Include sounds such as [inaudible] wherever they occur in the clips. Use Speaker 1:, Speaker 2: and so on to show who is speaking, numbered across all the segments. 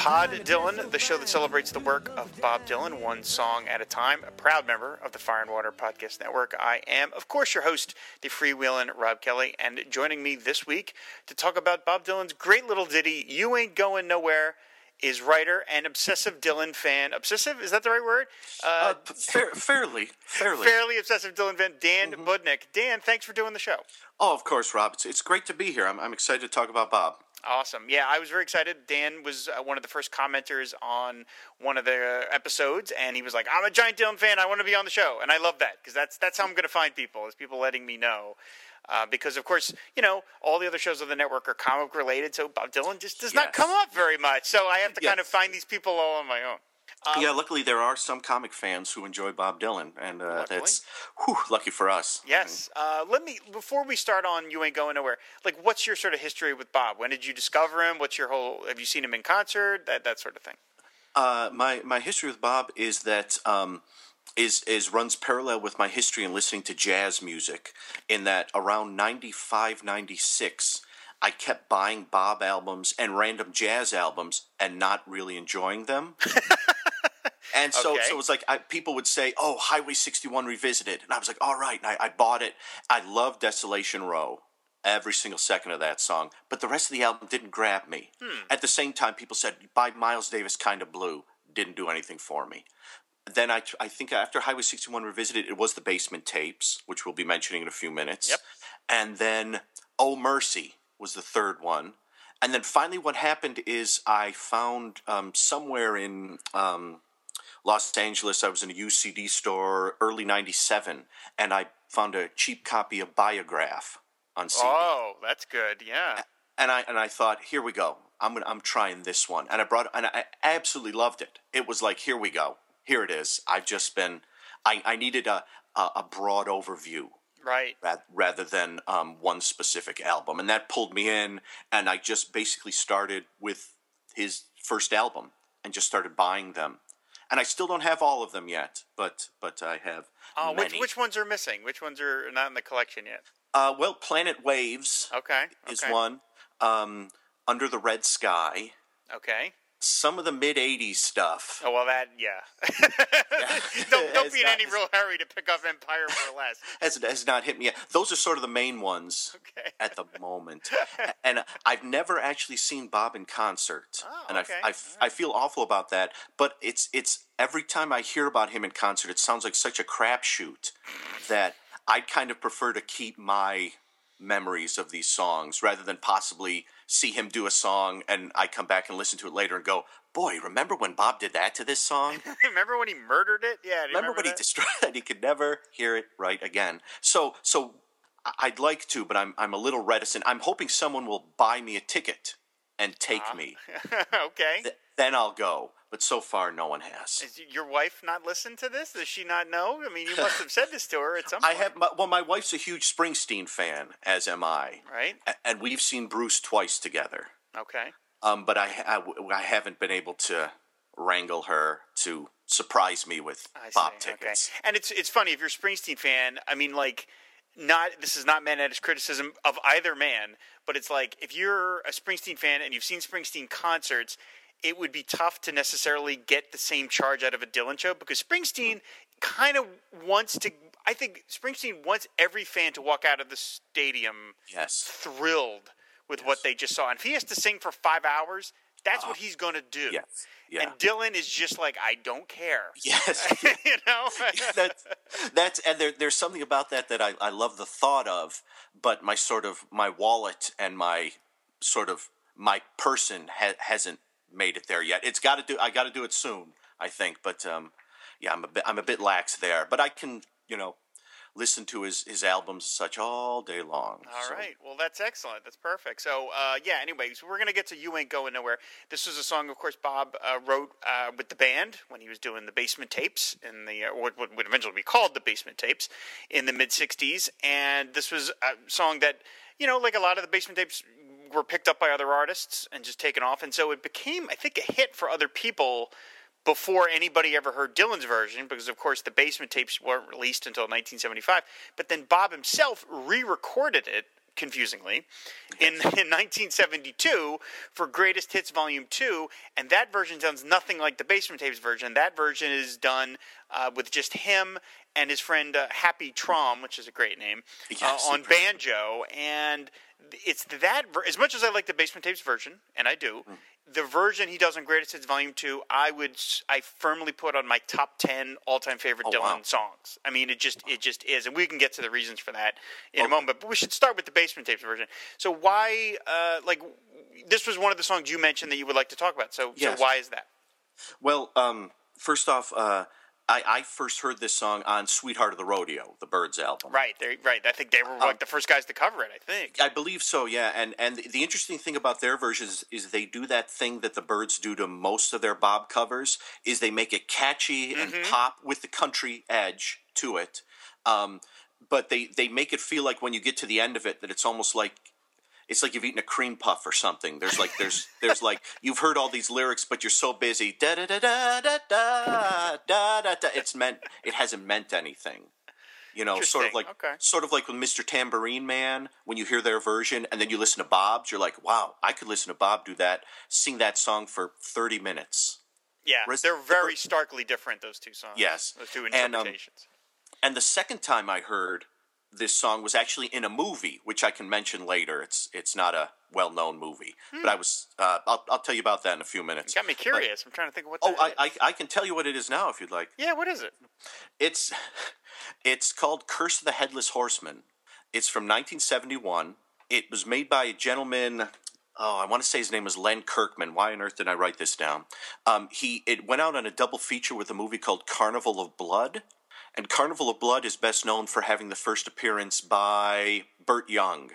Speaker 1: Pod Dylan, the show that celebrates the work of Bob Dylan one song at a time. A proud member of the Fire and Water Podcast Network. I am, of course, your host, the freewheeling Rob Kelly, and joining me this week to talk about Bob Dylan's great little ditty, "You Ain't Going Nowhere." Is writer and obsessive Dylan fan. Obsessive is that the right word?
Speaker 2: Uh, fair, fairly, fairly.
Speaker 1: Fairly obsessive Dylan fan. Dan Budnik. Dan, thanks for doing the show.
Speaker 2: Oh, of course, Rob. It's, it's great to be here. I'm, I'm excited to talk about Bob.
Speaker 1: Awesome. Yeah, I was very excited. Dan was uh, one of the first commenters on one of the episodes, and he was like, "I'm a giant Dylan fan. I want to be on the show," and I love that because that's that's how I'm going to find people is people letting me know. Uh, because of course, you know, all the other shows on the network are comic related, so Bob Dylan just does not come up very much. So I have to kind of find these people all on my own. Um,
Speaker 2: yeah, luckily there are some comic fans who enjoy Bob Dylan, and uh, that's whew, lucky for us.
Speaker 1: Yes. Uh, let me before we start on you ain't going nowhere. Like, what's your sort of history with Bob? When did you discover him? What's your whole? Have you seen him in concert? That that sort of thing.
Speaker 2: Uh, my my history with Bob is that um, is is runs parallel with my history in listening to jazz music. In that around 95, 96, I kept buying Bob albums and random jazz albums and not really enjoying them. [laughs] And so,
Speaker 1: Okay.
Speaker 2: so it was like I, people would say, "Oh, Highway 61 revisited," and I was like, "All right." And I, I bought it. I love Desolation Row, every single second of that song. But the rest of the album didn't grab me. At the same time, people said, "Buy Miles Davis, Kind of Blue." Didn't do anything for me. Then I, I think after Highway 61 revisited, it was the Basement Tapes, which we'll be mentioning in a few minutes.
Speaker 1: Yep.
Speaker 2: And then Oh Mercy was the third one. And then finally, what happened is I found um, somewhere in um, Los Angeles, I was in a UCD store early 97, and I found a cheap copy of Biograph on CD.
Speaker 1: Oh, that's good. Yeah.
Speaker 2: And I and I thought, here we go. I'm gonna, I'm trying this one, and I brought and I absolutely loved it. It was like, here we go, here it is. I've just been, I, I needed a, a a broad overview
Speaker 1: Right.
Speaker 2: rather than um, one specific album, and that pulled me in. And I just basically started with his first album and just started buying them. And I still don't have all of them yet, but but I have
Speaker 1: Oh, which which ones are missing? Which ones are not in the collection yet?
Speaker 2: Uh, well, Planet Waves
Speaker 1: Okay.
Speaker 2: is
Speaker 1: okay.
Speaker 2: one. Um, Under the Red Sky.
Speaker 1: Okay.
Speaker 2: Some of the mid '80s stuff.
Speaker 1: Oh well, that yeah. [laughs] don't don't be in
Speaker 2: not-
Speaker 1: any real hurry to pick up Empire Burlesque. [laughs]
Speaker 2: has, has not hit me yet. Those are sort of the main ones
Speaker 1: Okay.
Speaker 2: at the moment. [laughs] and uh, I've never actually seen Bob in concert,
Speaker 1: Oh,
Speaker 2: and I,
Speaker 1: okay.
Speaker 2: I, I feel awful about that. But it's it's every time I hear about him in concert, it sounds like such a crapshoot that I'd kind of prefer to keep my memories of these songs rather than possibly see him do a song and I come back and listen to it later and go, "Boy, remember when Bob did that to this song?" [laughs]
Speaker 1: remember when he murdered it? Yeah. you
Speaker 2: remember when he destroyed it? [laughs] He could never hear it right again. So, so I'd like to, but I'm I'm a little reticent. I'm hoping someone will buy me a ticket and take
Speaker 1: Ah.
Speaker 2: me. [laughs]
Speaker 1: okay.
Speaker 2: Th- then I'll go. But so far, no one has.
Speaker 1: Is your wife not listened to this? Does she not know? I mean, you must have said this to her at [laughs] some
Speaker 2: I
Speaker 1: point.
Speaker 2: have my, well, my wife's a huge Springsteen fan, as am I,
Speaker 1: Right.
Speaker 2: And we've seen Bruce twice together.
Speaker 1: Okay.
Speaker 2: Um, but I, I I haven't been able to wrangle her to surprise me with
Speaker 1: I
Speaker 2: Bob
Speaker 1: see.
Speaker 2: tickets.
Speaker 1: Okay. And it's it's funny if you're a Springsteen fan. I mean, like, not this is not meant as criticism of either man, but it's like if you're a Springsteen fan and you've seen Springsteen concerts, it would be tough to necessarily get the same charge out of a Dylan show because Springsteen kind of wants to. I think Springsteen wants every fan to walk out of the stadium
Speaker 2: Yes.
Speaker 1: thrilled with what they just saw. And if he has to sing for five hours, that's what he's going to do.
Speaker 2: Uh, Yes. Yeah.
Speaker 1: And Dylan is just like, I don't care. [laughs]
Speaker 2: Yes. [laughs]
Speaker 1: you know?
Speaker 2: that's that's and there, there's something about that that I, I love the thought of, but my sort of my wallet and my sort of my person ha- hasn't made it there yet. It's got to do. I got to do it soon. I think, but um, yeah, I'm a bit I'm a bit lax there. But I can you know listen to his, his albums and such all day long.
Speaker 1: All right. Well, that's excellent. That's perfect. So, uh, yeah, anyway, so we're going to get to You Ain't Going Nowhere. This was a song, of course, Bob uh, wrote uh, with the band when he was doing the basement tapes in the, uh, what would eventually be called the basement tapes in the mid 60s. And this was a song that, you know, like a lot of the basement tapes were picked up by other artists and just taken off. And so it became, I think, a hit for other people before anybody ever heard Dylan's version, because of course the basement tapes weren't released until 1975. But then Bob himself re recorded it, confusingly, in, in 1972 for Greatest Hits Volume 2, and that version sounds nothing like the basement tapes version. That version is done uh, with just him and his friend uh, Happy Traum, which is a great name,
Speaker 2: yes,
Speaker 1: uh, on banjo. And it's that, as much as I like the basement tapes version, and I do, mm the version he does on Greatest Hits Volume Two, I would I firmly put on my top ten all time favorite oh, Dylan wow. songs. I mean, it just it just is, and we can get to the reasons for that in a moment. But we should start with the Basement Tapes version. So why, uh, like, this was one of the songs you mentioned that you would like to talk about. So, yes. so why is that?
Speaker 2: Well, um, first off, uh, I, I, first heard this song on "Sweetheart of the Rodeo," the Byrds album.
Speaker 1: Right, right. I think they were like um, the first guys to cover it. I think.
Speaker 2: I believe so. Yeah, and and the interesting thing about their versions is they do that thing that the Byrds do to most of their Bob covers is they make it catchy mm-hmm. and pop with the country edge to it. Um, but they, they make it feel like when you get to the end of it that it's almost like it's like you've eaten a cream puff or something. There's like there's there's like you've heard all these lyrics, but you're so busy. Da da da da da da da da. It's meant it hasn't meant anything. You know, sort of like okay. sort of like with Mr. Tambourine Man, when you hear their version and then you listen to Bob's, you're like, wow, I could listen to Bob do that, sing that song for 30 minutes.
Speaker 1: Yeah, Whereas they're very the, starkly different. Those two songs.
Speaker 2: Yes,
Speaker 1: those two interpretations.
Speaker 2: And, um, and the second time I heard this song was actually in a movie, which I can mention later. It's it's not a well known movie, hmm. but I was uh, I'll I'll tell you about that in a few minutes.
Speaker 1: You got me curious. But, I'm trying to think of what.
Speaker 2: Oh, I, I, I can tell you what it is now if you'd like.
Speaker 1: Yeah, what is it?
Speaker 2: It's [laughs] it's called Curse of the Headless Horseman. It's from 1971. It was made by a gentleman. Oh, I want to say his name was Len Kirkman. Why on earth did I write this down? Um, he it went out on a double feature with a movie called Carnival of Blood and Carnival of Blood is best known for having the first appearance by Burt Young,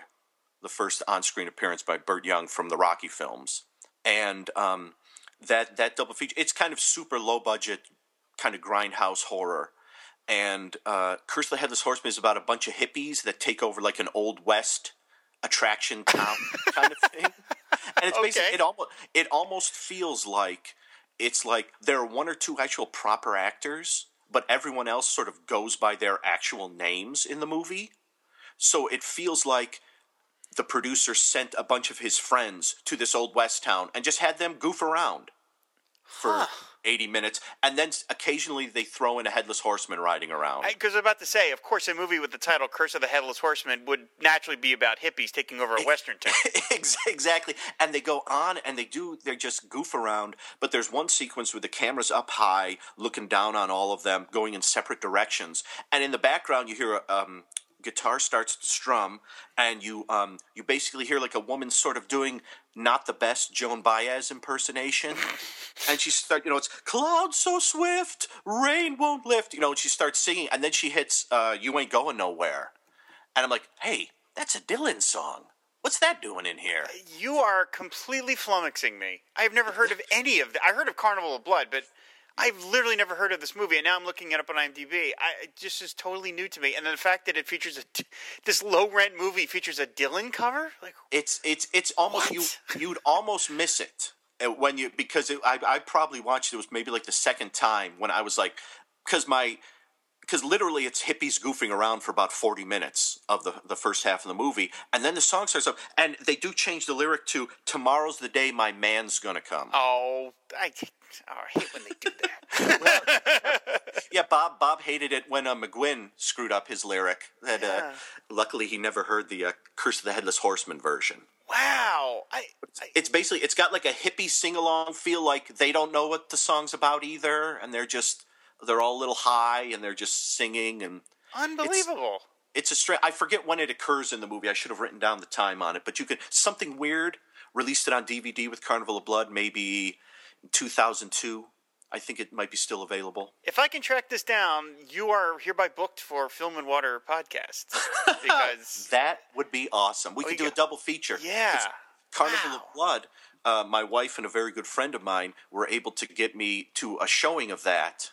Speaker 2: the first on-screen appearance by Burt Young from the Rocky films, and um, that that double feature. It's kind of super low budget, kind of grindhouse horror. And uh, Curse the Headless Horseman is about a bunch of hippies that take over like an old west attraction town [laughs] kind of thing. And it's okay. basically it almost it almost feels like it's like there are one or two actual proper actors but everyone else sort of goes by their actual names in the movie. So it feels like the producer sent a bunch of his friends to this old west town and just had them goof around for huh. 80 minutes, and then occasionally they throw in a headless horseman riding around.
Speaker 1: Because I was about to say, of course, a movie with the title "Curse of the Headless Horseman" would naturally be about hippies taking over a [laughs] western town.
Speaker 2: exactly, and they go on and they do they just goof around. But there's one sequence where the camera's up high, looking down on all of them, going in separate directions, and in the background you hear um, guitar starts to strum, and you um, you basically hear like a woman sort of doing not the best Joan Baez impersonation, [laughs] and she start you know it's clouds so swift, rain won't lift, you know, and she starts singing, and then she hits uh, "You Ain't Going Nowhere," and I'm like, hey, that's a Dylan song. What's that doing in here?
Speaker 1: You are completely flummoxing me. I've never heard of any of that. I heard of Carnival of Blood, but I've literally never heard of this movie, and now I'm looking it up on IMDb. I, it just is totally new to me. And the fact that it features a this low rent movie features a Dylan cover, like
Speaker 2: it's it's it's almost what? you [laughs] you'd almost miss it uh, when you because it, I I probably watched it was maybe like the second time when I was like because my because literally it's hippies goofing around for about 40 minutes of the, the first half of the movie and then the song starts up and they do change the lyric to tomorrow's the day my man's gonna come
Speaker 1: oh i Oh, I hate when they do that. well, [laughs]
Speaker 2: yeah, Bob Bob hated it when uh, McGuinn screwed up his lyric. That uh, luckily he never heard the uh, Curse of the Headless Horseman version.
Speaker 1: Wow, I,
Speaker 2: I, it's basically it's got like a hippie sing along feel. Like they don't know what the song's about either, and they're just they're all a little high and they're just singing and
Speaker 1: unbelievable.
Speaker 2: It's, it's a straight. I forget when it occurs in the movie. I should have written down the time on it, but you could something weird released it on DVD with Carnival of Blood, maybe 2002. I think it might be still available.
Speaker 1: If I can track this down, you are hereby booked for Film and Water podcast [laughs] because
Speaker 2: that would be awesome. We
Speaker 1: Oh,
Speaker 2: could do a double feature.
Speaker 1: Yeah.
Speaker 2: Carnival
Speaker 1: Wow.
Speaker 2: of Blood. Uh, my wife and a very good friend of mine were able to get me to a showing of that.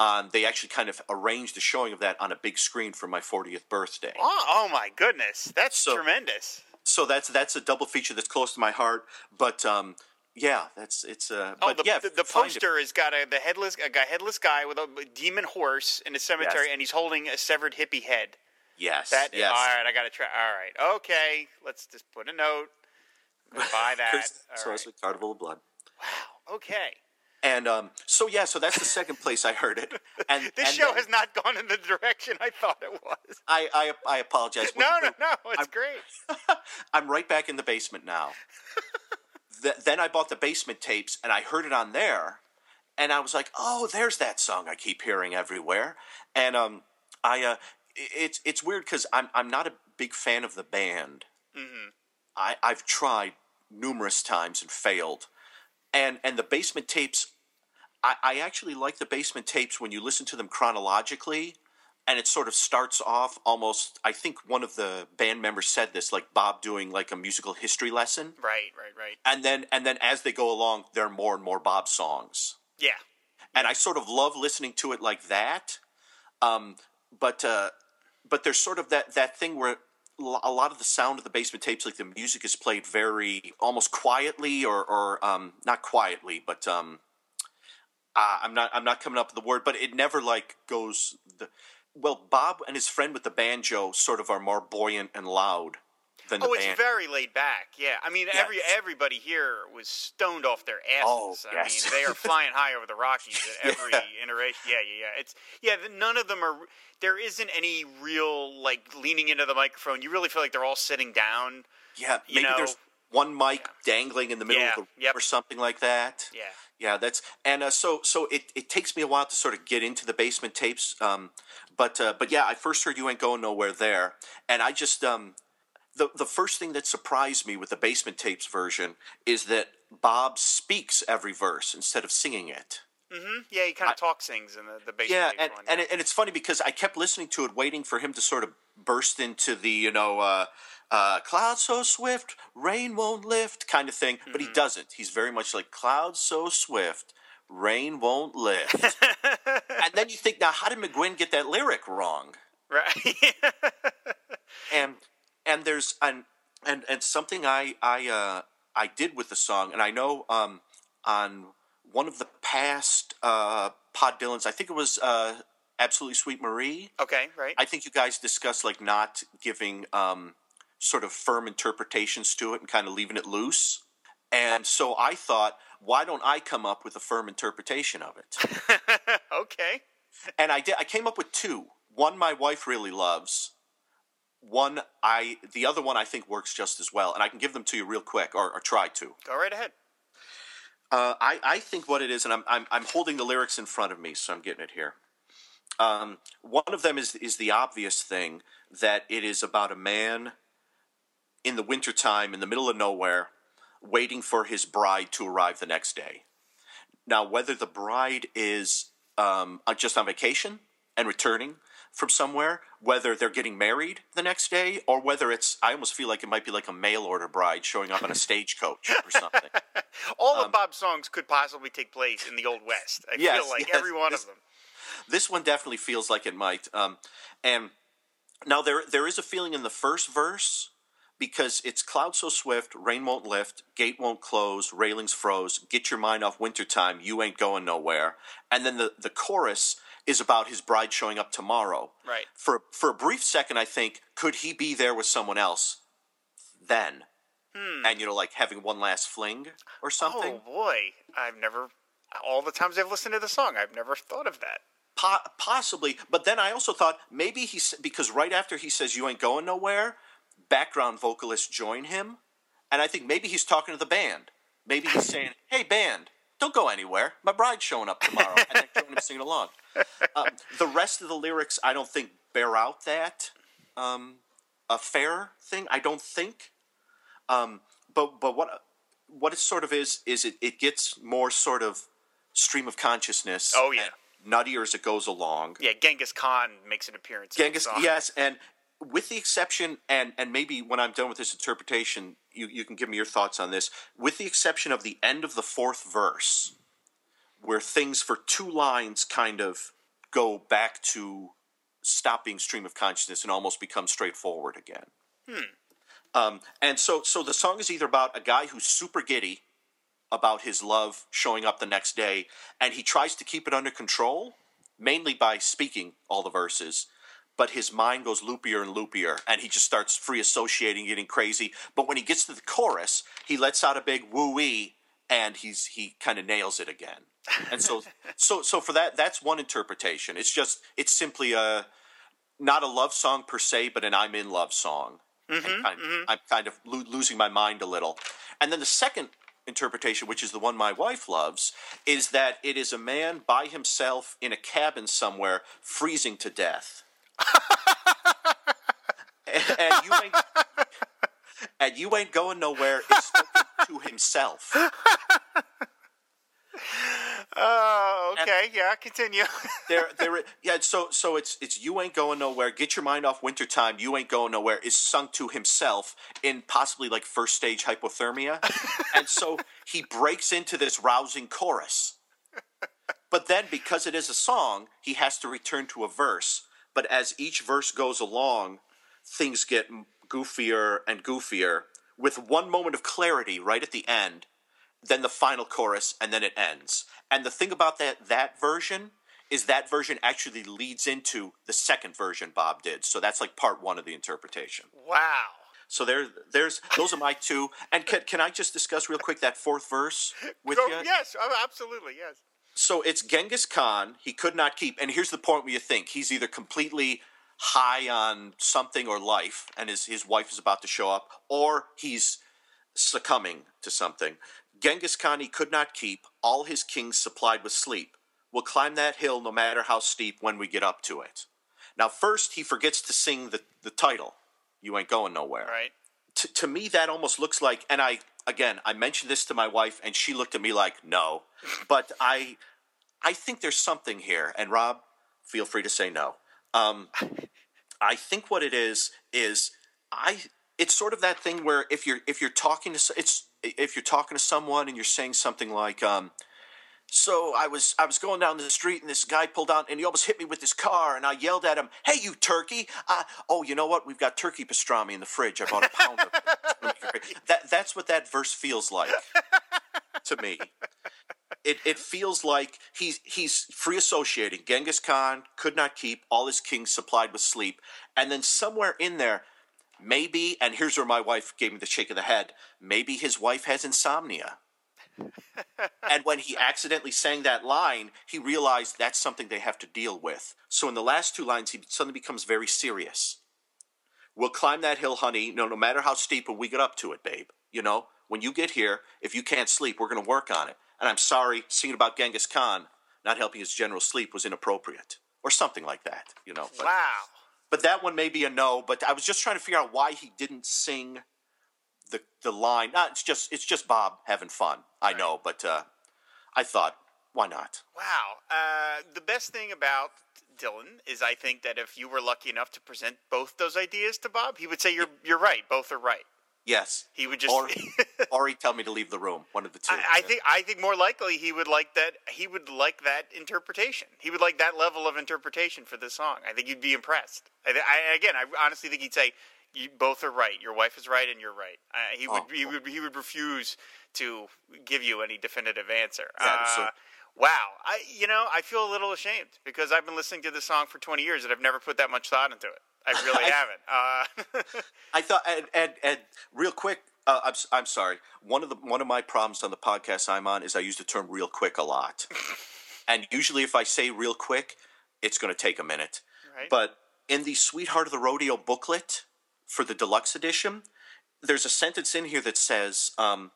Speaker 2: Um, they actually kind of arranged the showing of that on a big screen for my 40th birthday.
Speaker 1: oh, oh my goodness, that's
Speaker 2: So-
Speaker 1: tremendous.
Speaker 2: So that's that's a double feature that's close to my heart. But um, yeah, that's it's uh,
Speaker 1: Oh,
Speaker 2: but
Speaker 1: the,
Speaker 2: yeah,
Speaker 1: the, the
Speaker 2: it.
Speaker 1: poster has got a the headless a guy headless guy with a demon horse in a cemetery,
Speaker 2: Yes.
Speaker 1: and he's holding a severed hippie head.
Speaker 2: Yes,
Speaker 1: That
Speaker 2: yes.
Speaker 1: all right. I got to try. All right, okay. Let's just put a note. Buy [laughs] that. All right.
Speaker 2: it's Carnival of Blood.
Speaker 1: Wow. Okay.
Speaker 2: And um, so yeah, so that's the second place I heard it. [laughs] And
Speaker 1: This
Speaker 2: and
Speaker 1: show
Speaker 2: then
Speaker 1: has not gone in the direction I thought it was.
Speaker 2: I, I I apologize.
Speaker 1: No, no, no. It's
Speaker 2: I'm-
Speaker 1: great. [laughs]
Speaker 2: I'm right back in the basement now. [laughs] Th- then I bought the basement tapes and I heard it on there, and I was like, "Oh, there's that song I keep hearing everywhere." And um, I uh, it's it's weird because I'm I'm not a big fan of the band. I I've tried numerous times and failed, and and the basement tapes. I, I actually like the basement tapes when you listen to them chronologically and it sort of starts off almost i think one of the band members said this like bob doing like a musical history lesson
Speaker 1: Right, right, right.
Speaker 2: and then and then as they go along there are more and more bob songs
Speaker 1: Yeah.
Speaker 2: and i sort of love listening to it like that um, but uh, but there's sort of that that thing where a lot of the sound of the basement tapes like the music is played very almost quietly or or um, not quietly but um, uh, I'm not I'm not coming up with the word, but it never like goes the well. Bob and his friend with the banjo sort of are more buoyant and loud than the
Speaker 1: Oh, it's very laid back. Yeah, I mean, every everybody here was stoned off their
Speaker 2: Oh,
Speaker 1: asses. I
Speaker 2: yes.
Speaker 1: mean, they are flying high over the Rockies at [laughs] every iteration. Yeah, yeah, yeah. It's yeah. None of them are. There isn't any real like leaning into the microphone. You really feel like they're all sitting down.
Speaker 2: yeah,
Speaker 1: you
Speaker 2: maybe
Speaker 1: know-
Speaker 2: there's one mic dangling in the middle
Speaker 1: Yeah,
Speaker 2: of the room
Speaker 1: yep.
Speaker 2: or something like that.
Speaker 1: Yeah.
Speaker 2: Yeah, that's and uh, so so it, it takes me a while to sort of get into the basement tapes. Um, but uh, but yeah, I first heard you ain't going nowhere there, and I just um, the the first thing that surprised me with the basement tapes version is that Bob speaks every verse instead of singing it.
Speaker 1: Mm-hmm. Yeah, he kind of talk sings in the the basement.
Speaker 2: Yeah, and
Speaker 1: one,
Speaker 2: and, it, and it's funny because I kept listening to it, waiting for him to sort of burst into the you know uh, uh, clouds so swift, rain won't lift kind of thing, but he
Speaker 1: Mm-hmm.
Speaker 2: doesn't. He's very much like clouds so swift, rain won't lift. [laughs] and then you think, now how did McGuinn get that lyric wrong?
Speaker 1: right. [laughs]
Speaker 2: and and there's an and and something I I uh, I did with the song, and I know um, on one of the past uh, Pod Dylans, I think it was uh, Absolutely Sweet Marie.
Speaker 1: okay, right.
Speaker 2: I think you guys discussed like not giving um, sort of firm interpretations to it and kind of leaving it loose. And so I thought, why don't I come up with a firm interpretation of it? [laughs]
Speaker 1: okay.
Speaker 2: and I did. I came up with two. One my wife really loves. One I the other one I think works just as well, and I can give them to you real quick, or, or try to.
Speaker 1: Go right ahead.
Speaker 2: Uh, I I think what it is, and I'm I'm I'm holding the lyrics in front of me, so I'm getting it here. Um, one of them is is the obvious thing that it is about a man in the wintertime in the middle of nowhere waiting for his bride to arrive the next day. Now, whether the bride is um, uh, just on vacation and returning from somewhere, whether they're getting married the next day, or whether it's, I almost feel like it might be like a mail order bride showing up on a [laughs] stagecoach or something. [laughs]
Speaker 1: All of Bob's songs could possibly take place in the Old West. I
Speaker 2: Um, Yes,
Speaker 1: feel like
Speaker 2: yes,
Speaker 1: every one
Speaker 2: this-
Speaker 1: of them.
Speaker 2: this one definitely feels like it might. Um, and now there there is a feeling in the first verse because it's cloud so swift, rain won't lift, gate won't close, railings froze, get your mind off wintertime, you ain't going nowhere. And then the, the chorus is about his bride showing up tomorrow.
Speaker 1: Right.
Speaker 2: For for a brief second I think, could he be there with someone else then? Hmm. And you know, like having one last fling or something?
Speaker 1: Oh boy, I've never. All the times I've listened to the song, I've never thought of that.
Speaker 2: Po- possibly, but then I also thought maybe he's because right after he says "you ain't going nowhere," background vocalists join him, and I think maybe he's talking to the band. Maybe he's [laughs] saying, "Hey, band, don't go anywhere. My bride's showing up tomorrow," and then [laughs] join him singing along. Um, the rest of the lyrics, I don't think bear out that um, a fair thing. I don't think. Um, but but what what it sort of is is it, it gets more sort of stream of consciousness.
Speaker 1: Oh, yeah.
Speaker 2: and nuttier as it goes along.
Speaker 1: Yeah, Genghis Khan makes an appearance. in
Speaker 2: Genghis, yes, and with the exception, and and maybe when I'm done with this interpretation, you you can give me your thoughts on this. With the exception of the end of the fourth verse, where things for two lines kind of go back to stopping stream of consciousness and almost become straightforward again. Um, and so so the song is either about a guy who's super giddy about his love showing up the next day, and he tries to keep it under control, mainly by speaking all the verses. But his mind goes loopier and loopier, and he just starts free associating, getting crazy. But when he gets to the chorus, he lets out a big woo wee, and he's he kind of nails it again. And so, so, so for that, that's one interpretation. It's just it's simply a not a love song per se, but an I'm in love song. Mm-hmm, and I'm, mm-hmm. I'm kind of lo- losing my mind a little. And then the second interpretation, which is the one my wife loves, is that it is a man by himself in a cabin somewhere, freezing to death. and, and you ain't, and you ain't going nowhere. Is spoken to himself.
Speaker 1: Oh, okay. yeah, continue. [laughs]
Speaker 2: there there yeah so so it's it's you ain't going nowhere. Get your mind off wintertime you ain't going nowhere. Is sung to himself in possibly like first stage hypothermia. [laughs] And so he breaks into this rousing chorus. But then because it is a song he has to return to a verse. But as each verse goes along things get goofier and goofier with one moment of clarity right at the end then the final chorus, and then it ends. And the thing about that that version is that version actually leads into the second version Bob did. So that's like part one of the interpretation.
Speaker 1: wow.
Speaker 2: So there, there's those are my two. And can, can I just discuss real quick that fourth verse with
Speaker 1: Go-
Speaker 2: you?
Speaker 1: yes, absolutely, yes.
Speaker 2: So it's Genghis Khan. He could not keep. And here's the point where you think he's either completely high on something or life, and his his wife is about to show up, or he's succumbing to something. Genghis Khan he could not keep. All his kings supplied with sleep. We'll climb that hill no matter how steep when we get up to it. Now, first he forgets to sing the, the title. You ain't going nowhere
Speaker 1: Right.
Speaker 2: to, to me that almost looks like and i again i mentioned this to my wife and she looked at me like no but i i think there's something here and rob feel free to say no um, i think what it is is i it's sort of that thing where if you're if you're talking to it's if you're talking to someone and you're saying something like um, so I was I was going down the street and this guy pulled out and he almost hit me with his car and I yelled at him, "Hey, you turkey!" Uh, oh, you know what? We've got turkey pastrami in the fridge. I bought a pound of it. [laughs] That that's what that verse feels like to me. It it feels like he's he's free associating. Genghis Khan could not keep all his kings supplied with sleep, and then somewhere in there, maybe and here's where my wife gave me the shake of the head. Maybe his wife has insomnia [laughs] and when he accidentally sang that line, he realized that's something they have to deal with. So in the last two lines, he suddenly becomes very serious. We'll climb that hill, honey, no, no matter how steep, when we get up to it, babe. You know, when you get here, if you can't sleep, we're going to work on it. And I'm sorry, singing about Genghis Khan not helping his general sleep was inappropriate, or something like that. You know, but,
Speaker 1: wow.
Speaker 2: But that one may be a no. But I was just trying to figure out why he didn't sing the the line. Not it's just it's just Bob having fun. I know, but uh, I thought why not?
Speaker 1: Wow. Uh, the best thing about Dylan is I think that if you were lucky enough to present both those ideas to Bob, he would say you're you're right. Both are right.
Speaker 2: Yes,
Speaker 1: He would just.
Speaker 2: or or he'd tell me to leave the room. One of the two.
Speaker 1: I, I think I think more likely he would like that. He would like that interpretation. He would like that level of interpretation for this song. I think you'd be impressed. I, I, again, I honestly think he'd say, "You both are right. Your wife is right, and you're right." Uh, he would.
Speaker 2: Oh.
Speaker 1: He would. He would refuse to give you any definitive answer.
Speaker 2: Yeah,
Speaker 1: Uh, wow. I. You know, I feel a little ashamed because I've been listening to this song for 20 years and I've never put that much thought into it. I really [laughs]
Speaker 2: I-
Speaker 1: haven't. Uh, [laughs]
Speaker 2: I thought, and, and, and real quick, uh, I'm, I'm sorry. One of the one of my problems on the podcast I'm on is I use the term "real quick" a lot, [laughs] and usually if I say "real quick," it's going to take a minute.
Speaker 1: Right.
Speaker 2: But in the "Sweetheart of the Rodeo" booklet for the deluxe edition, there's a sentence in here that says. Um,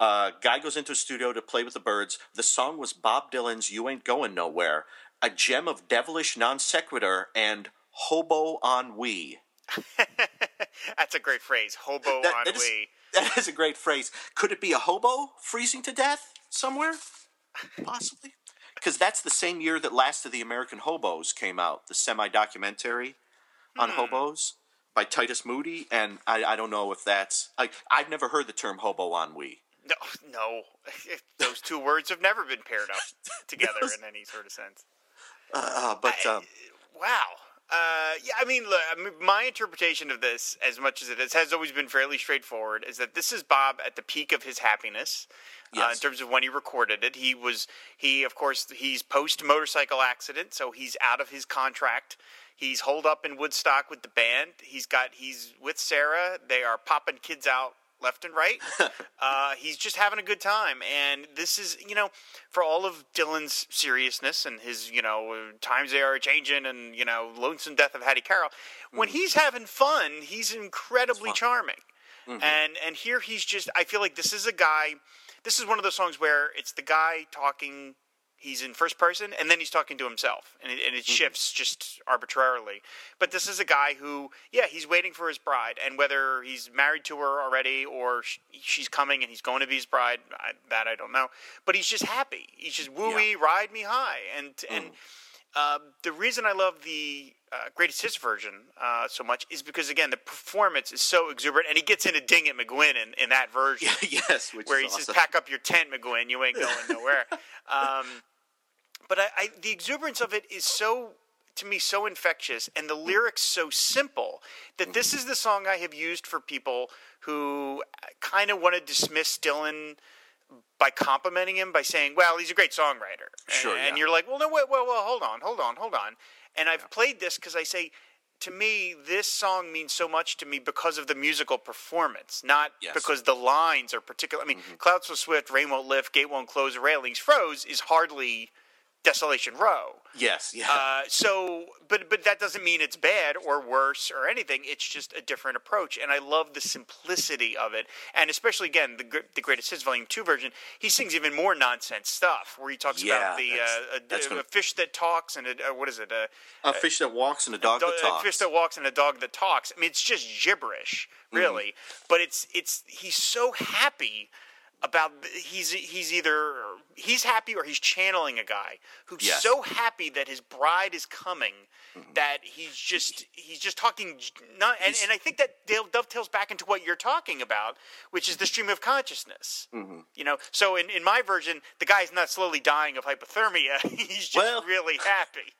Speaker 2: uh, guy goes into a studio to play with the Byrds. The song was Bob Dylan's "You Ain't Going Nowhere," a gem of devilish non sequitur and hobo ennui. [laughs]
Speaker 1: that's a great phrase. Hobo
Speaker 2: That-
Speaker 1: on
Speaker 2: that is-
Speaker 1: we.
Speaker 2: That is a great phrase. Could it be a hobo freezing to death somewhere? Possibly. [laughs] Because that's the same year that Last of the American Hobos came out, the semi documentary on
Speaker 1: Hmm.
Speaker 2: hobos by Titus Moody. And I, I don't know if that's. I, I've never heard the term hobo ennui.
Speaker 1: No, [laughs] no, those two words have never been paired up together in any sort of sense.
Speaker 2: Uh, but um,
Speaker 1: Wow. Uh, yeah, I mean, look, I mean, my interpretation of this, as much as it is, has always been fairly straightforward. Is that this is Bob at the peak of his happiness, uh, in terms of when he recorded it. He was he, of course, he's post motorcycle accident, so he's out of his contract. He's holed up in Woodstock with the band. He's got he's with Sarah. They are popping kids out left and right. [laughs] uh, he's just having a good time, and this is you know for all of Dylan's seriousness and his you know times they are changing and you know lonesome death of Hattie Carroll. When he's having fun, he's incredibly charming, and and here he's just I feel like this is a guy. This is one of those songs where it's the guy talking he's in first person and then he's talking to himself and it, and it shifts just arbitrarily. But this is a guy who yeah he's waiting for his bride and whether he's married to her already or sh- she's coming and he's going to be his bride I, that i don't know. But he's just happy. He's just wooey ride me high. And and um, the reason I love the uh, greatest hits version uh, so much is because again the performance is so exuberant, and he gets into Ding It McGuinn in, in that version [laughs]
Speaker 2: yes, which
Speaker 1: where he
Speaker 2: awesome.
Speaker 1: says, "Pack up your tent, McGuinn. You ain't going nowhere." [laughs] um, but I, I, the exuberance of it is so, to me, so infectious, and the lyrics so simple that this is the song I have used for people who kind of want to dismiss Dylan by complimenting him by saying, "Well, he's a great songwriter."
Speaker 2: Sure,
Speaker 1: and, and you're like, "Well, no, wait, well, well, hold on, hold on, hold on." And I've played this because I say. To me, this song means so much to me because of the musical performance, not
Speaker 2: Yes.
Speaker 1: because the lines are particular. I mean, mm-hmm. "Clouds So Swift," "Rain Won't Lift," "Gate Won't Close," "Railings Froze" is hardly "Desolation Row."
Speaker 2: yes, yeah.
Speaker 1: Uh, so, but but that doesn't mean it's bad or worse or anything. It's just a different approach, and I love the simplicity of it. And especially again, the the Greatest Hits Volume Two version, he sings even more nonsense stuff where he talks
Speaker 2: Yeah,
Speaker 1: about the uh, a, a
Speaker 2: gonna-
Speaker 1: fish that talks and a, what is it? A,
Speaker 2: a fish that walks and a dog
Speaker 1: do-
Speaker 2: that
Speaker 1: a
Speaker 2: talks.
Speaker 1: fish that walks and a dog that talks. I mean, it's just gibberish,
Speaker 2: Mm-hmm.
Speaker 1: really. But it's it's he's so happy about he's he's either he's happy or he's channeling a guy who's
Speaker 2: Yes.
Speaker 1: so happy that his bride is coming
Speaker 2: Mm-hmm.
Speaker 1: that he's just he's just talking not and, and I think that dovetails back into what you're talking about which is the stream of consciousness
Speaker 2: Mm-hmm.
Speaker 1: you know so in, in my version the guy's not slowly dying of hypothermia [laughs] he's just
Speaker 2: Well-
Speaker 1: really [laughs] happy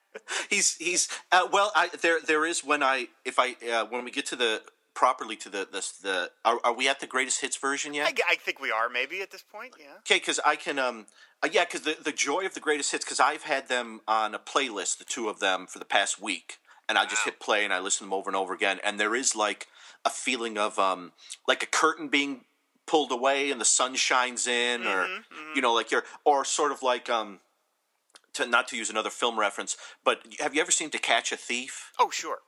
Speaker 2: he's he's uh, well. I, there there is when I if I uh, when we get to the properly to the the, the are, are we at the greatest hits version yet?
Speaker 1: I think we are maybe at this point yeah
Speaker 2: Okay, because I can, um, uh, yeah, because the the joy of the greatest hits, because I've had them on a playlist, the two of them, for the past week, and I just hit play and I listen to them over and over again, and there is like a feeling of um, like a curtain being pulled away and the sun shines in, or you know, like you're, or sort of like um, to not to use another film reference, but have you ever seen To Catch a Thief?
Speaker 1: oh sure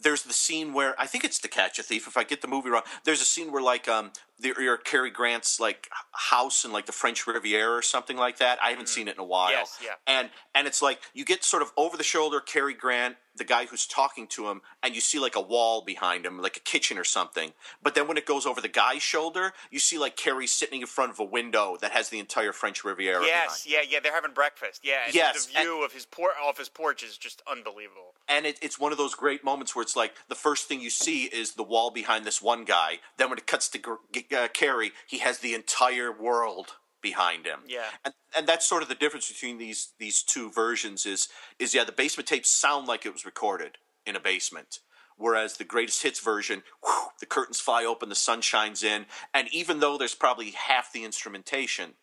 Speaker 2: there's the scene where I think it's To Catch a Thief. If I get the movie wrong, there's a scene where like um, there, you're Cary Grant's like house in like the French Riviera or something like that. I haven't seen it in a while.
Speaker 1: Mm. Yes, yeah.
Speaker 2: And and it's like you get sort of over the shoulder Cary Grant, the guy who's talking to him, and you see like a wall behind him, like a kitchen or something. But then when it goes over the guy's shoulder, you see like Cary sitting in front of a window that has the entire French Riviera.
Speaker 1: Yes, yeah, yeah. They're having breakfast. Yeah, and
Speaker 2: Yes,
Speaker 1: The view of his por- off his porch is just unbelievable.
Speaker 2: and it, it's one of those great moments where it's like the first thing you see is the wall behind this one guy. Then when it cuts to Gr- G- uh, Cary, he has the entire world behind him.
Speaker 1: Yeah.
Speaker 2: and, and that's sort of the difference between these these two versions. Is is yeah, the basement tapes sound like it was recorded in a basement. Whereas the greatest hits version, whew, the curtains fly open, the sun shines in, and even though there's probably half the instrumentation,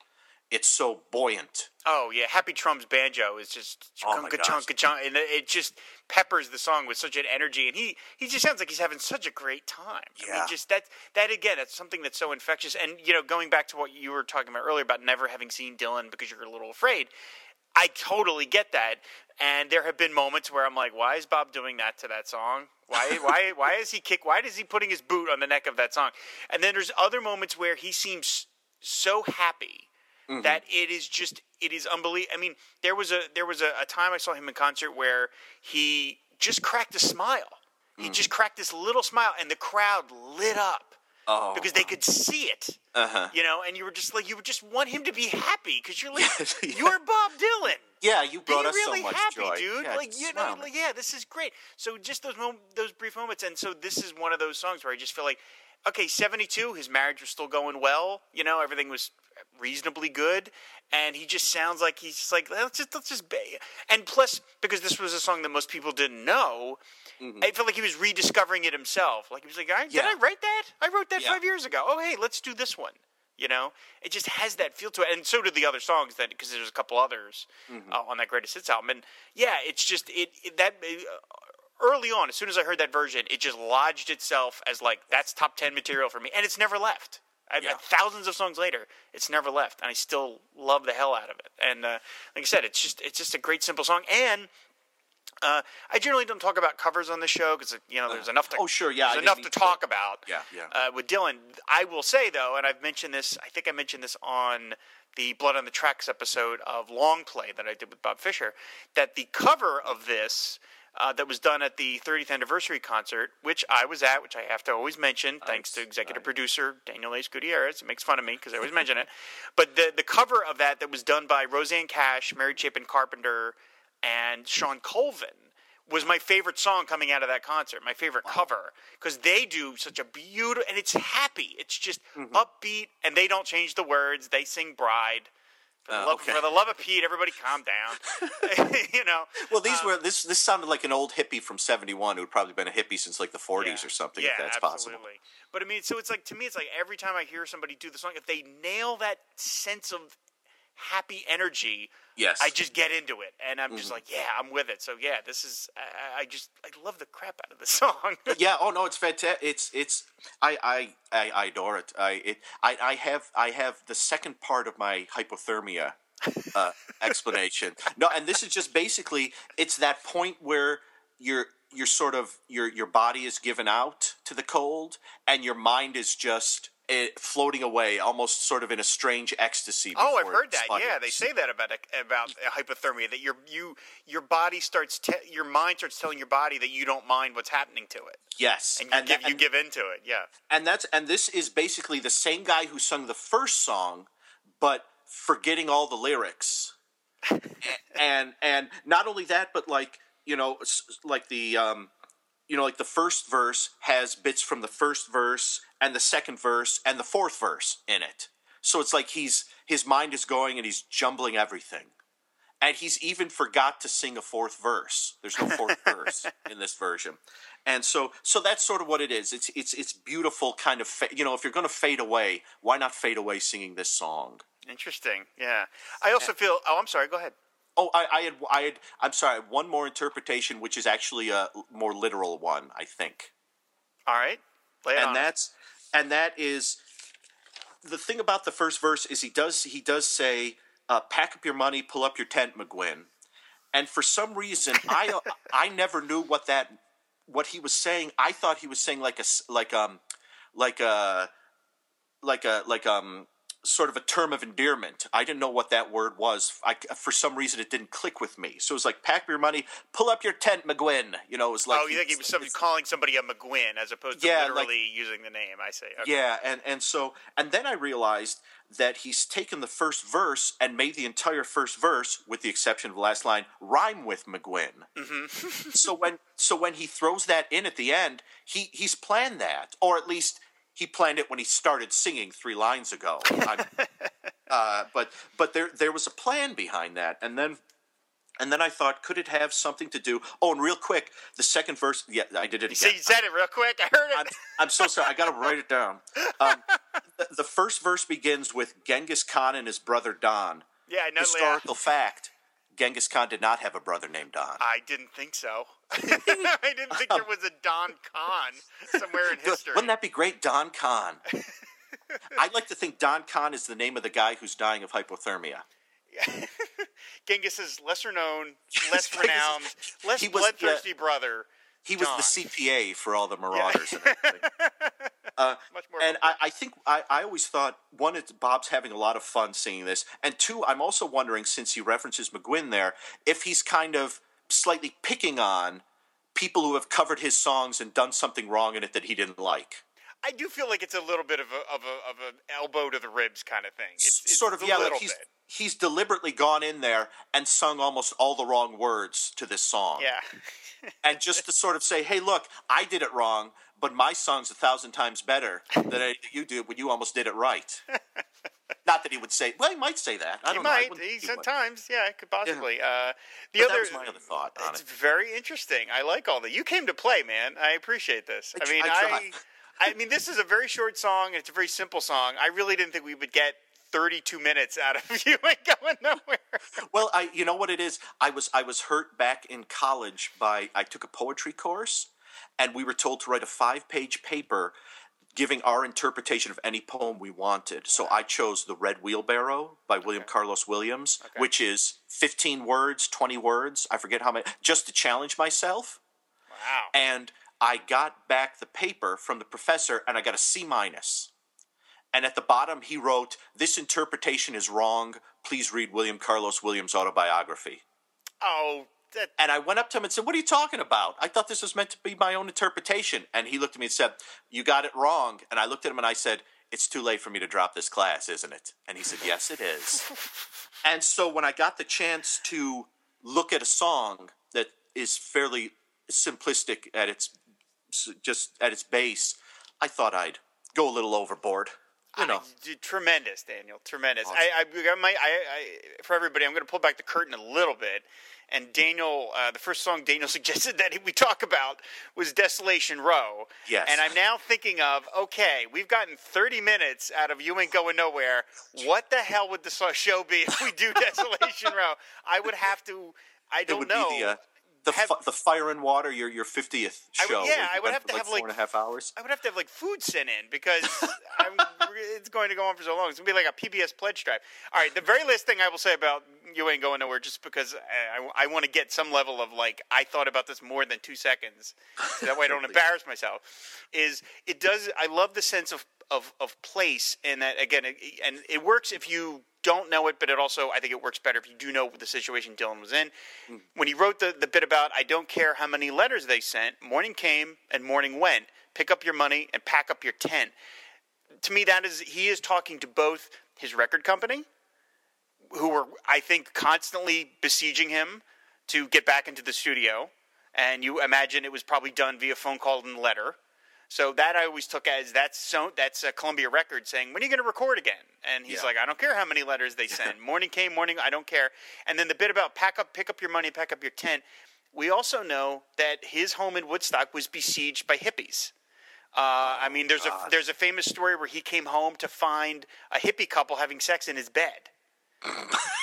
Speaker 2: it's so buoyant.
Speaker 1: Oh yeah, Happy Traum's banjo is just
Speaker 2: Oh,
Speaker 1: chunka chunka chunk, and it just peppers the song with such an energy, and he he just sounds like he's having such a great time. I mean, just that that again, that's something that's so infectious. And you know, going back to what you were talking about earlier about never having seen Dylan because you're a little afraid. I totally get that, and there have been moments where I'm like, "Why is Bob doing that to that song? Why, [laughs] why, why is he kick? Why is he putting his boot on the neck of that song?" And then there's other moments where he seems so happy that it is just it is unbelievable. I mean, there was a there was a, a time I saw him in concert where he just cracked a smile. He just cracked this little smile, and the crowd lit up.
Speaker 2: Oh.
Speaker 1: because they could see it.
Speaker 2: Uh-huh.
Speaker 1: You know, and you were just like you would just want him to be happy because you're like [laughs]
Speaker 2: Yeah.
Speaker 1: you're Bob Dylan.
Speaker 2: Yeah, you
Speaker 1: Be
Speaker 2: brought us
Speaker 1: really
Speaker 2: so much
Speaker 1: happy,
Speaker 2: joy,
Speaker 1: dude.
Speaker 2: Yeah,
Speaker 1: like you know, like, yeah, this is great. So just those mom- those brief moments, and so this is one of those songs where I just feel like, okay, seventy two, his marriage was still going well. You know, everything was reasonably good, and he just sounds like he's just like let's just let's just be. And plus, because this was a song that most people didn't know. I felt like he was rediscovering it himself. Like he was like, I, "Did
Speaker 2: Mm-hmm.
Speaker 1: I write that? I wrote that
Speaker 2: Yeah.
Speaker 1: five years ago. Oh, hey, let's do this one." You know, it just has that feel to it, and so do the other songs. That because there's a couple others
Speaker 2: Mm-hmm.
Speaker 1: uh, on that greatest hits album, and yeah, it's just it, it that uh, early on. As soon as I heard that version, it just lodged itself as like that's top ten material for me, and it's never left. I,
Speaker 2: Yeah.
Speaker 1: Thousands of songs later, it's never left, and I still love the hell out of it. And uh, like I said, it's just it's just a great simple song, and uh, I generally don't talk about covers on the show because you know there's enough to
Speaker 2: oh, sure, yeah, I
Speaker 1: there's
Speaker 2: didn't
Speaker 1: enough to
Speaker 2: mean to-
Speaker 1: talk about.
Speaker 2: Yeah, yeah.
Speaker 1: Uh, with Dylan, I will say though, and I've mentioned this. I think I mentioned this on the Blood on the Tracks episode of Long Play that I did with Bob Fisher. That the cover of this. Uh, that was done at the 30th anniversary concert, which I was at, which I have to always mention, thanks to executive producer Daniel Ace Gutierrez. It makes fun of me because I always mention it. [laughs] But the the cover of that that was done by Rosanne Cash, Mary Chapin Carpenter, and Shawn Colvin was my favorite song coming out of that concert. My favorite cover because they do such a beautiful and it's happy. It's just
Speaker 2: Mm-hmm.
Speaker 1: upbeat and they don't change the words. They sing "Bride." For the,
Speaker 2: Uh,
Speaker 1: love,
Speaker 2: okay.
Speaker 1: for the love of Pete, everybody calm down. [laughs] [laughs] you know.
Speaker 2: Well, these
Speaker 1: Um,
Speaker 2: were this. This sounded like an old hippie from '71 who'd probably been a hippie since like the '40s or something.
Speaker 1: Yeah,
Speaker 2: if that's
Speaker 1: absolutely.
Speaker 2: possible.
Speaker 1: But I mean, so it's like to me, it's like every time I hear somebody do the song, if they nail that sense of happy energy,
Speaker 2: Yes.
Speaker 1: I just get into it, and I'm
Speaker 2: Mm-hmm.
Speaker 1: just like, yeah, I'm with it. So yeah, this is I, I just I love the crap out of the [laughs] song.
Speaker 2: yeah. Oh no, it's fantastic. It's it's. I I I, I adore it. I it. I I have I have the second part of my hypothermia uh, explanation. No, and this is just basically it's that point where you're you're sort of your your body is given out to the cold, and your mind is just. Eh, floating away, almost sort of in a strange ecstasy.
Speaker 1: Oh, I've heard
Speaker 2: it
Speaker 1: that. Yeah, they say that about about hypothermia. That your you your body starts te- your mind starts telling your body that you don't mind what's happening to it,
Speaker 2: Yes,
Speaker 1: and you give
Speaker 2: that-
Speaker 1: you give into it. Yeah.
Speaker 2: and that's and this is basically the same guy who sung the first song, but forgetting all the lyrics, [laughs] and and not only that, but like you know, like the um, you know, like the first verse has bits from the first verse and the second verse and the fourth verse in it. So it's like he's his mind is going and he's jumbling everything. And he's even forgot to sing a fourth verse. There's no fourth [laughs] verse in this version. And so so that's sort of what it is. It's it's it's beautiful kind of fa- you know, if you're going to fade away, why not fade away singing this song?
Speaker 1: Interesting. Yeah. I also feel. Oh, I'm sorry. Go ahead.
Speaker 2: Oh, I, I had, I had, I'm sorry, one more interpretation, which is actually a more literal one, I think.
Speaker 1: All right.
Speaker 2: And
Speaker 1: on.
Speaker 2: that's and that is the thing about the first verse is he does he does say uh, pack up your money pull up your tent mcguinn. And for some reason i [laughs] i never knew what that what he was saying. I thought he was saying like a like um like a like a like um sort of a term of endearment. I didn't know what that word was. I, for some reason, it didn't click with me. So it was like, pack your money, pull up your tent, McGuinn. You know, it was like
Speaker 1: oh, you think he was somebody calling somebody a McGuinn as opposed to
Speaker 2: Yeah, like-
Speaker 1: literally using the name? I say. Okay.
Speaker 2: Yeah, and and so and then I realized that he's taken the first verse and made the entire first verse, with the exception of the last line, rhyme with McGuinn.
Speaker 1: Mm-hmm. [laughs]
Speaker 2: so when so when he throws that in at the end, he he's planned that, or at least he planned it when he started singing three lines ago. [laughs] Uh, but but there there was a plan behind that, and then. And then I thought, could it have something to do? Oh, and real quick, the second verse. Yeah, I did it again.
Speaker 1: see, you said it real quick. I heard
Speaker 2: I'm,
Speaker 1: it.
Speaker 2: I'm so sorry. I got to write it down. Um, [laughs] the, the first verse begins with Genghis Khan and his brother Don.
Speaker 1: yeah, I know.
Speaker 2: Historical fact: Genghis Khan did not have a brother named Don.
Speaker 1: I didn't think so. [laughs] I didn't think there was a Don Khan somewhere in [laughs] history.
Speaker 2: Wouldn't that be great, Don Khan? [laughs] I'd like to think Don Khan is the name of the guy who's dying of hypothermia.
Speaker 1: Genghis is lesser known, less renowned, less
Speaker 2: was the-
Speaker 1: bloodthirsty brother.
Speaker 2: He was
Speaker 1: Don.
Speaker 2: the CPA for all the marauders. and everything. Uh,
Speaker 1: Much more.
Speaker 2: and I, I think I, I always thought one, it's Bob's having a lot of fun singing this, and two, I'm also wondering since he references McGuinn there, if he's kind of slightly picking on people who have covered his songs and done something wrong in it that he didn't like.
Speaker 1: I do feel like it's a little bit of a of a of an elbow to the ribs kind of thing. It's, it's
Speaker 2: sort of
Speaker 1: a
Speaker 2: yeah.
Speaker 1: little
Speaker 2: Like he's
Speaker 1: bit.
Speaker 2: he's deliberately gone in there and sung almost all the wrong words to this song.
Speaker 1: Yeah. [laughs]
Speaker 2: and just to sort of say, hey, look, I did it wrong, but my song's a thousand times better than you did when you almost did it right. [laughs] Not that he would say. Well, he might say that. I
Speaker 1: He
Speaker 2: don't know.
Speaker 1: Might.
Speaker 2: wouldn't
Speaker 1: He sometimes, yeah, could possibly. Uh, the
Speaker 2: But
Speaker 1: other,
Speaker 2: that was my other thought on
Speaker 1: it's
Speaker 2: it.
Speaker 1: very interesting. I like all that. You came to play, man. I appreciate this.
Speaker 2: I
Speaker 1: I mean,
Speaker 2: I
Speaker 1: I. I mean, this is a very short song. and It's a very simple song. I really didn't think we would get 32 minutes out of [laughs] you ain't going nowhere.
Speaker 2: Well, I you know what it is. I was I was hurt back in college by I took a poetry course, and we were told to write a five page paper giving our interpretation of any poem we wanted. So I chose The Red Wheelbarrow by William Carlos Williams, which is 15 words, 20 words, I forget how many, just to challenge myself.
Speaker 1: Wow.
Speaker 2: And I got back the paper from the professor and I got a C minus. And at the bottom he wrote, "This interpretation is wrong. Please read William Carlos Williams' autobiography."
Speaker 1: Oh, that,
Speaker 2: And I went up to him and said, What are you talking about? I thought this was meant to be my own interpretation. And he looked at me and said, You got it wrong. And I looked at him and I said, It's too late for me to drop this class, isn't it? And he said, Yes, it is. [laughs] and so when I got the chance to look at a song that is fairly simplistic at its just at its base, I thought I'd go a little overboard. You know.
Speaker 1: d- tremendous, Daniel. Tremendous. I, I, my, I, I, for everybody, I'm going to pull back the curtain a little bit. And Daniel, uh, the first song Daniel [laughs] suggested that we talk about was Desolation Row.
Speaker 2: Yes.
Speaker 1: And I'm now thinking of, okay, we've gotten 30 minutes out of You Ain't Going Nowhere. What the hell would the show be if we do [laughs] Desolation Row? I would have to, I don't know.
Speaker 2: the uh, the,
Speaker 1: Have-
Speaker 2: fi- the fire and water your your fiftieth
Speaker 1: I would-
Speaker 2: show.
Speaker 1: yeah, I would have to
Speaker 2: like
Speaker 1: have,
Speaker 2: four
Speaker 1: like-
Speaker 2: and a half hours.
Speaker 1: I would have to have like food sent in because [laughs] I'm, it's going to go on for so long. It's going to be like a PBS pledge drive. All right, the very last thing I will say about you ain't going nowhere, just because I, I, I want to get some level of like I thought about this more than two seconds, so that way I don't [laughs] embarrass myself. Is it does? I love the sense of of, of place, and that again, it, and it works if you don't know it, but it also I think it works better if you do know the situation Dylan was in. Mm. When he wrote the the bit about I don't care how many letters they sent, morning came and morning went. Pick up your money and pack up your tent. To me, that is he is talking to both his record company, who were I think constantly besieging him to get back into the studio, and you imagine it was probably done via phone call and letter. So that I always took as that's so that's a Columbia record saying when are you going to record again? And he's
Speaker 2: Yeah.
Speaker 1: like, I don't care how many letters they send. [laughs] morning came, morning I don't care. And then the bit about pack up, pick up your money, pack up your tent. We also know that his home in Woodstock was besieged by hippies. Uh, I mean, there's a there's a famous story where he came home to find a hippie couple having sex in his bed. [laughs]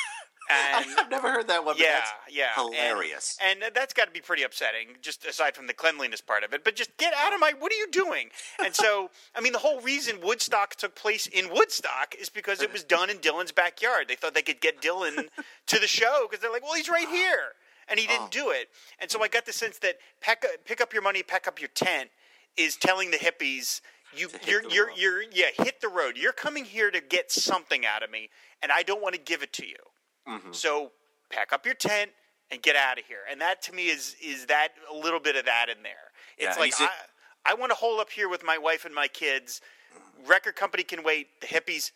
Speaker 1: [laughs] And
Speaker 2: I've never heard that one.
Speaker 1: Yeah,
Speaker 2: that's
Speaker 1: yeah,
Speaker 2: hilarious.
Speaker 1: And, and that's got to be pretty upsetting, just aside from the cleanliness part of it. But just get out of my. What are you doing? And so, [laughs] I mean, the whole reason Woodstock took place in Woodstock is because it was done in Dylan's backyard. They thought they could get Dylan to the show because they're like, well, he's right oh. here, and he didn't oh. do it. And so I got the sense that pack, pick up your money, pack up your tent is telling the hippies. You, you're, you're, you're, yeah, hit the road. You're coming here to get something out of me, and I don't want to give it to you.
Speaker 2: Mm-hmm.
Speaker 1: So pack up your tent and get out of here. And that to me is is that a little bit of that in there. It's
Speaker 2: Yeah,
Speaker 1: like I, I want to hole up here with my wife and my kids. Record company can wait. The hippies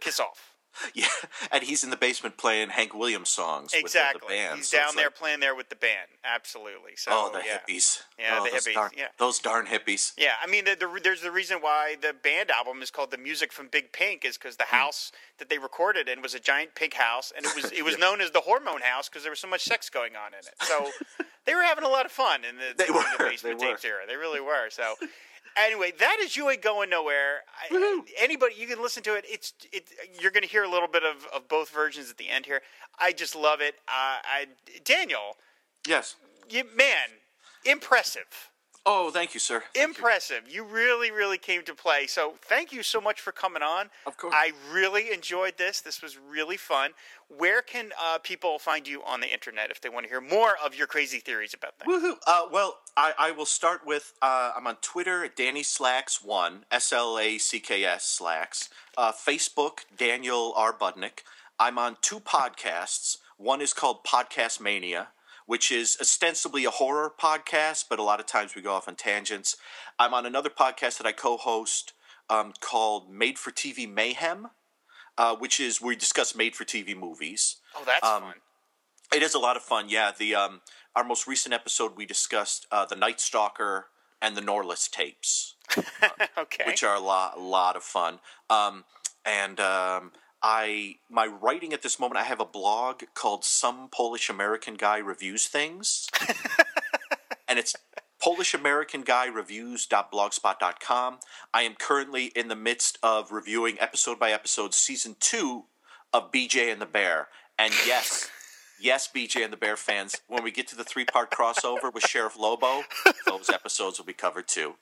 Speaker 1: kiss off. [laughs]
Speaker 2: Yeah, and he's in the basement playing Hank Williams songs
Speaker 1: Exactly.
Speaker 2: with the, the.
Speaker 1: He's
Speaker 2: so
Speaker 1: down there
Speaker 2: like,
Speaker 1: playing there with the band. Absolutely. So
Speaker 2: oh, the
Speaker 1: yeah.
Speaker 2: hippies.
Speaker 1: Yeah,
Speaker 2: oh,
Speaker 1: the
Speaker 2: those
Speaker 1: hippies,
Speaker 2: Darn,
Speaker 1: yeah.
Speaker 2: those darn hippies.
Speaker 1: Yeah, I mean, the, the, there's the reason why the band album is called "The Music from Big Pink" is because the
Speaker 2: Hmm.
Speaker 1: house that they recorded in was a giant pink house, and it was it was [laughs] known as the Hormone House because there was so much sex going on in it. So [laughs] they were having a lot of fun in the,
Speaker 2: They
Speaker 1: in
Speaker 2: were,
Speaker 1: the
Speaker 2: they
Speaker 1: basement
Speaker 2: were.
Speaker 1: tapes era. They really were. So anyway, that is you ain't going nowhere. I, anybody you can listen to it. It's it. You're going to hear a little bit of, of both versions at the end here. I just love it. Uh, I Daniel,
Speaker 2: Yes.
Speaker 1: you man, impressive.
Speaker 2: Oh, thank you, sir. Thank.
Speaker 1: Impressive. You. really, really came to play. So thank you so much for coming on.
Speaker 2: Of course.
Speaker 1: I really enjoyed this. This was really fun. Where can uh, people find you on the internet if they want to hear more of your crazy theories about things?
Speaker 2: Woohoo! Uh, well, I, I will start with uh, I'm on Twitter at Danny Slacks one S L A C K S Slacks. Uh, Facebook Daniel R Budnik. I'm on two podcasts. One is called Podcast Mania, which is ostensibly a horror podcast, but a lot of times we go off on tangents. I'm on another podcast that I co host um, called Made for TV Mayhem, uh, which is where we discuss made for TV movies.
Speaker 1: Oh, that's
Speaker 2: Um,
Speaker 1: fun.
Speaker 2: It is a lot of fun. Yeah, the um, our most recent episode we discussed uh, the Night Stalker and the Norliss tapes, [laughs]
Speaker 1: okay.
Speaker 2: which are a lot, a lot of fun. Um, and um, I my writing at this moment, I have a blog called Some Polish American Guy Reviews Things, [laughs] and it's Polish American Guy Reviews.blogspot.com. I am currently in the midst of reviewing episode by episode season two of BJ and the Bear, and yes. Yes, BJ and the Bear fans, when we get to the three part crossover with Sheriff Lobo, those episodes will be covered too.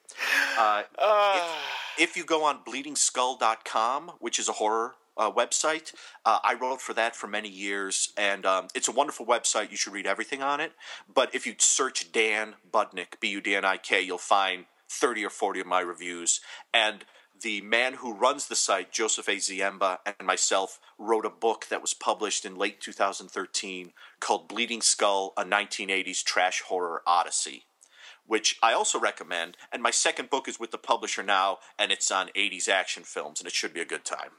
Speaker 2: Uh,
Speaker 1: Ah.
Speaker 2: if you go on bleedingskull.com, which is a horror uh, website, uh, I wrote for that for many years, and um, it's a wonderful website. You should read everything on it. But if you search Dan Budnik, B U D N I K, you'll find 30 or 40 of my reviews. And the man who runs the site, Joseph A. Ziemba, and myself wrote a book that was published in late 2013 called Bleeding Skull, a 1980s trash horror odyssey which I also recommend. And my second book is with the publisher now, and it's on 80s action films, and it should be a good time.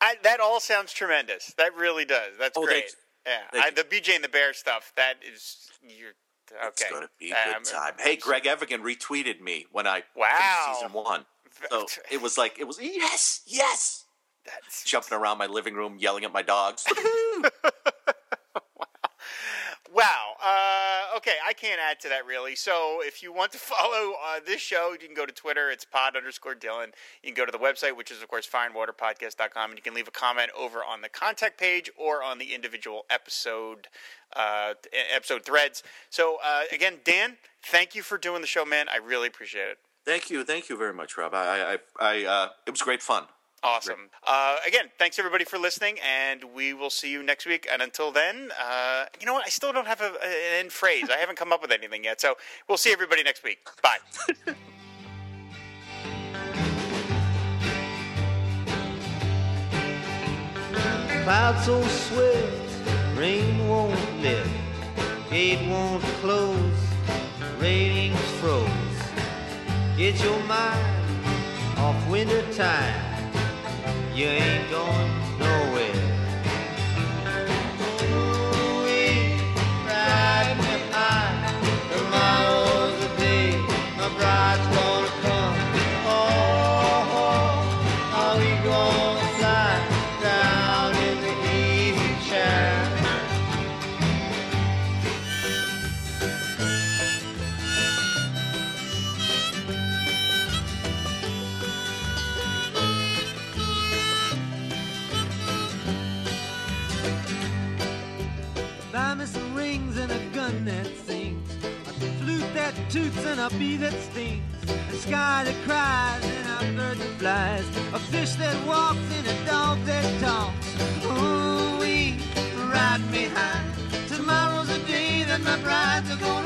Speaker 1: I, that all sounds tremendous. That really does. That's
Speaker 2: Oh,
Speaker 1: great. Yeah, I, the BJ and the Bear stuff. That is you're okay.
Speaker 2: It's going to be a
Speaker 1: Um,
Speaker 2: good time. Hey, Greg Evigan retweeted me when I
Speaker 1: Wow.
Speaker 2: season one. So [laughs] it was like, it was, yes, yes.
Speaker 1: That's
Speaker 2: Jumping around my living room, yelling at my dogs. [laughs] [laughs]
Speaker 1: Wow. Uh, okay, I can't add to that really. So if you want to [laughs] follow uh, this show, you can go to Twitter. It's pod underscore Dylan. You can go to the website, which is, of course, fireandwaterpodcast.com, and you can leave a comment over on the contact page or on the individual episode uh, episode threads. So uh, again, Dan, thank you for doing the show, man. I really appreciate it.
Speaker 2: thank you. Thank you very much, Rob. I, I, I, uh, it was great fun.
Speaker 1: Awesome. Uh, again, thanks everybody for listening, and we will see you next week. And until then, uh, you know what? I still don't have a, an end phrase. I haven't come up with anything yet. So we'll see everybody next week. Bye.
Speaker 3: Clouds so swift, rain won't lift, gate won't close, ratings froze. Get your mind off winter time, you ain't going bee that stings, a sky that cries and a bird that flies, a fish that walks and a dog that talks. Ooh, we ride me high. Tomorrow's the day that my brides are gonna.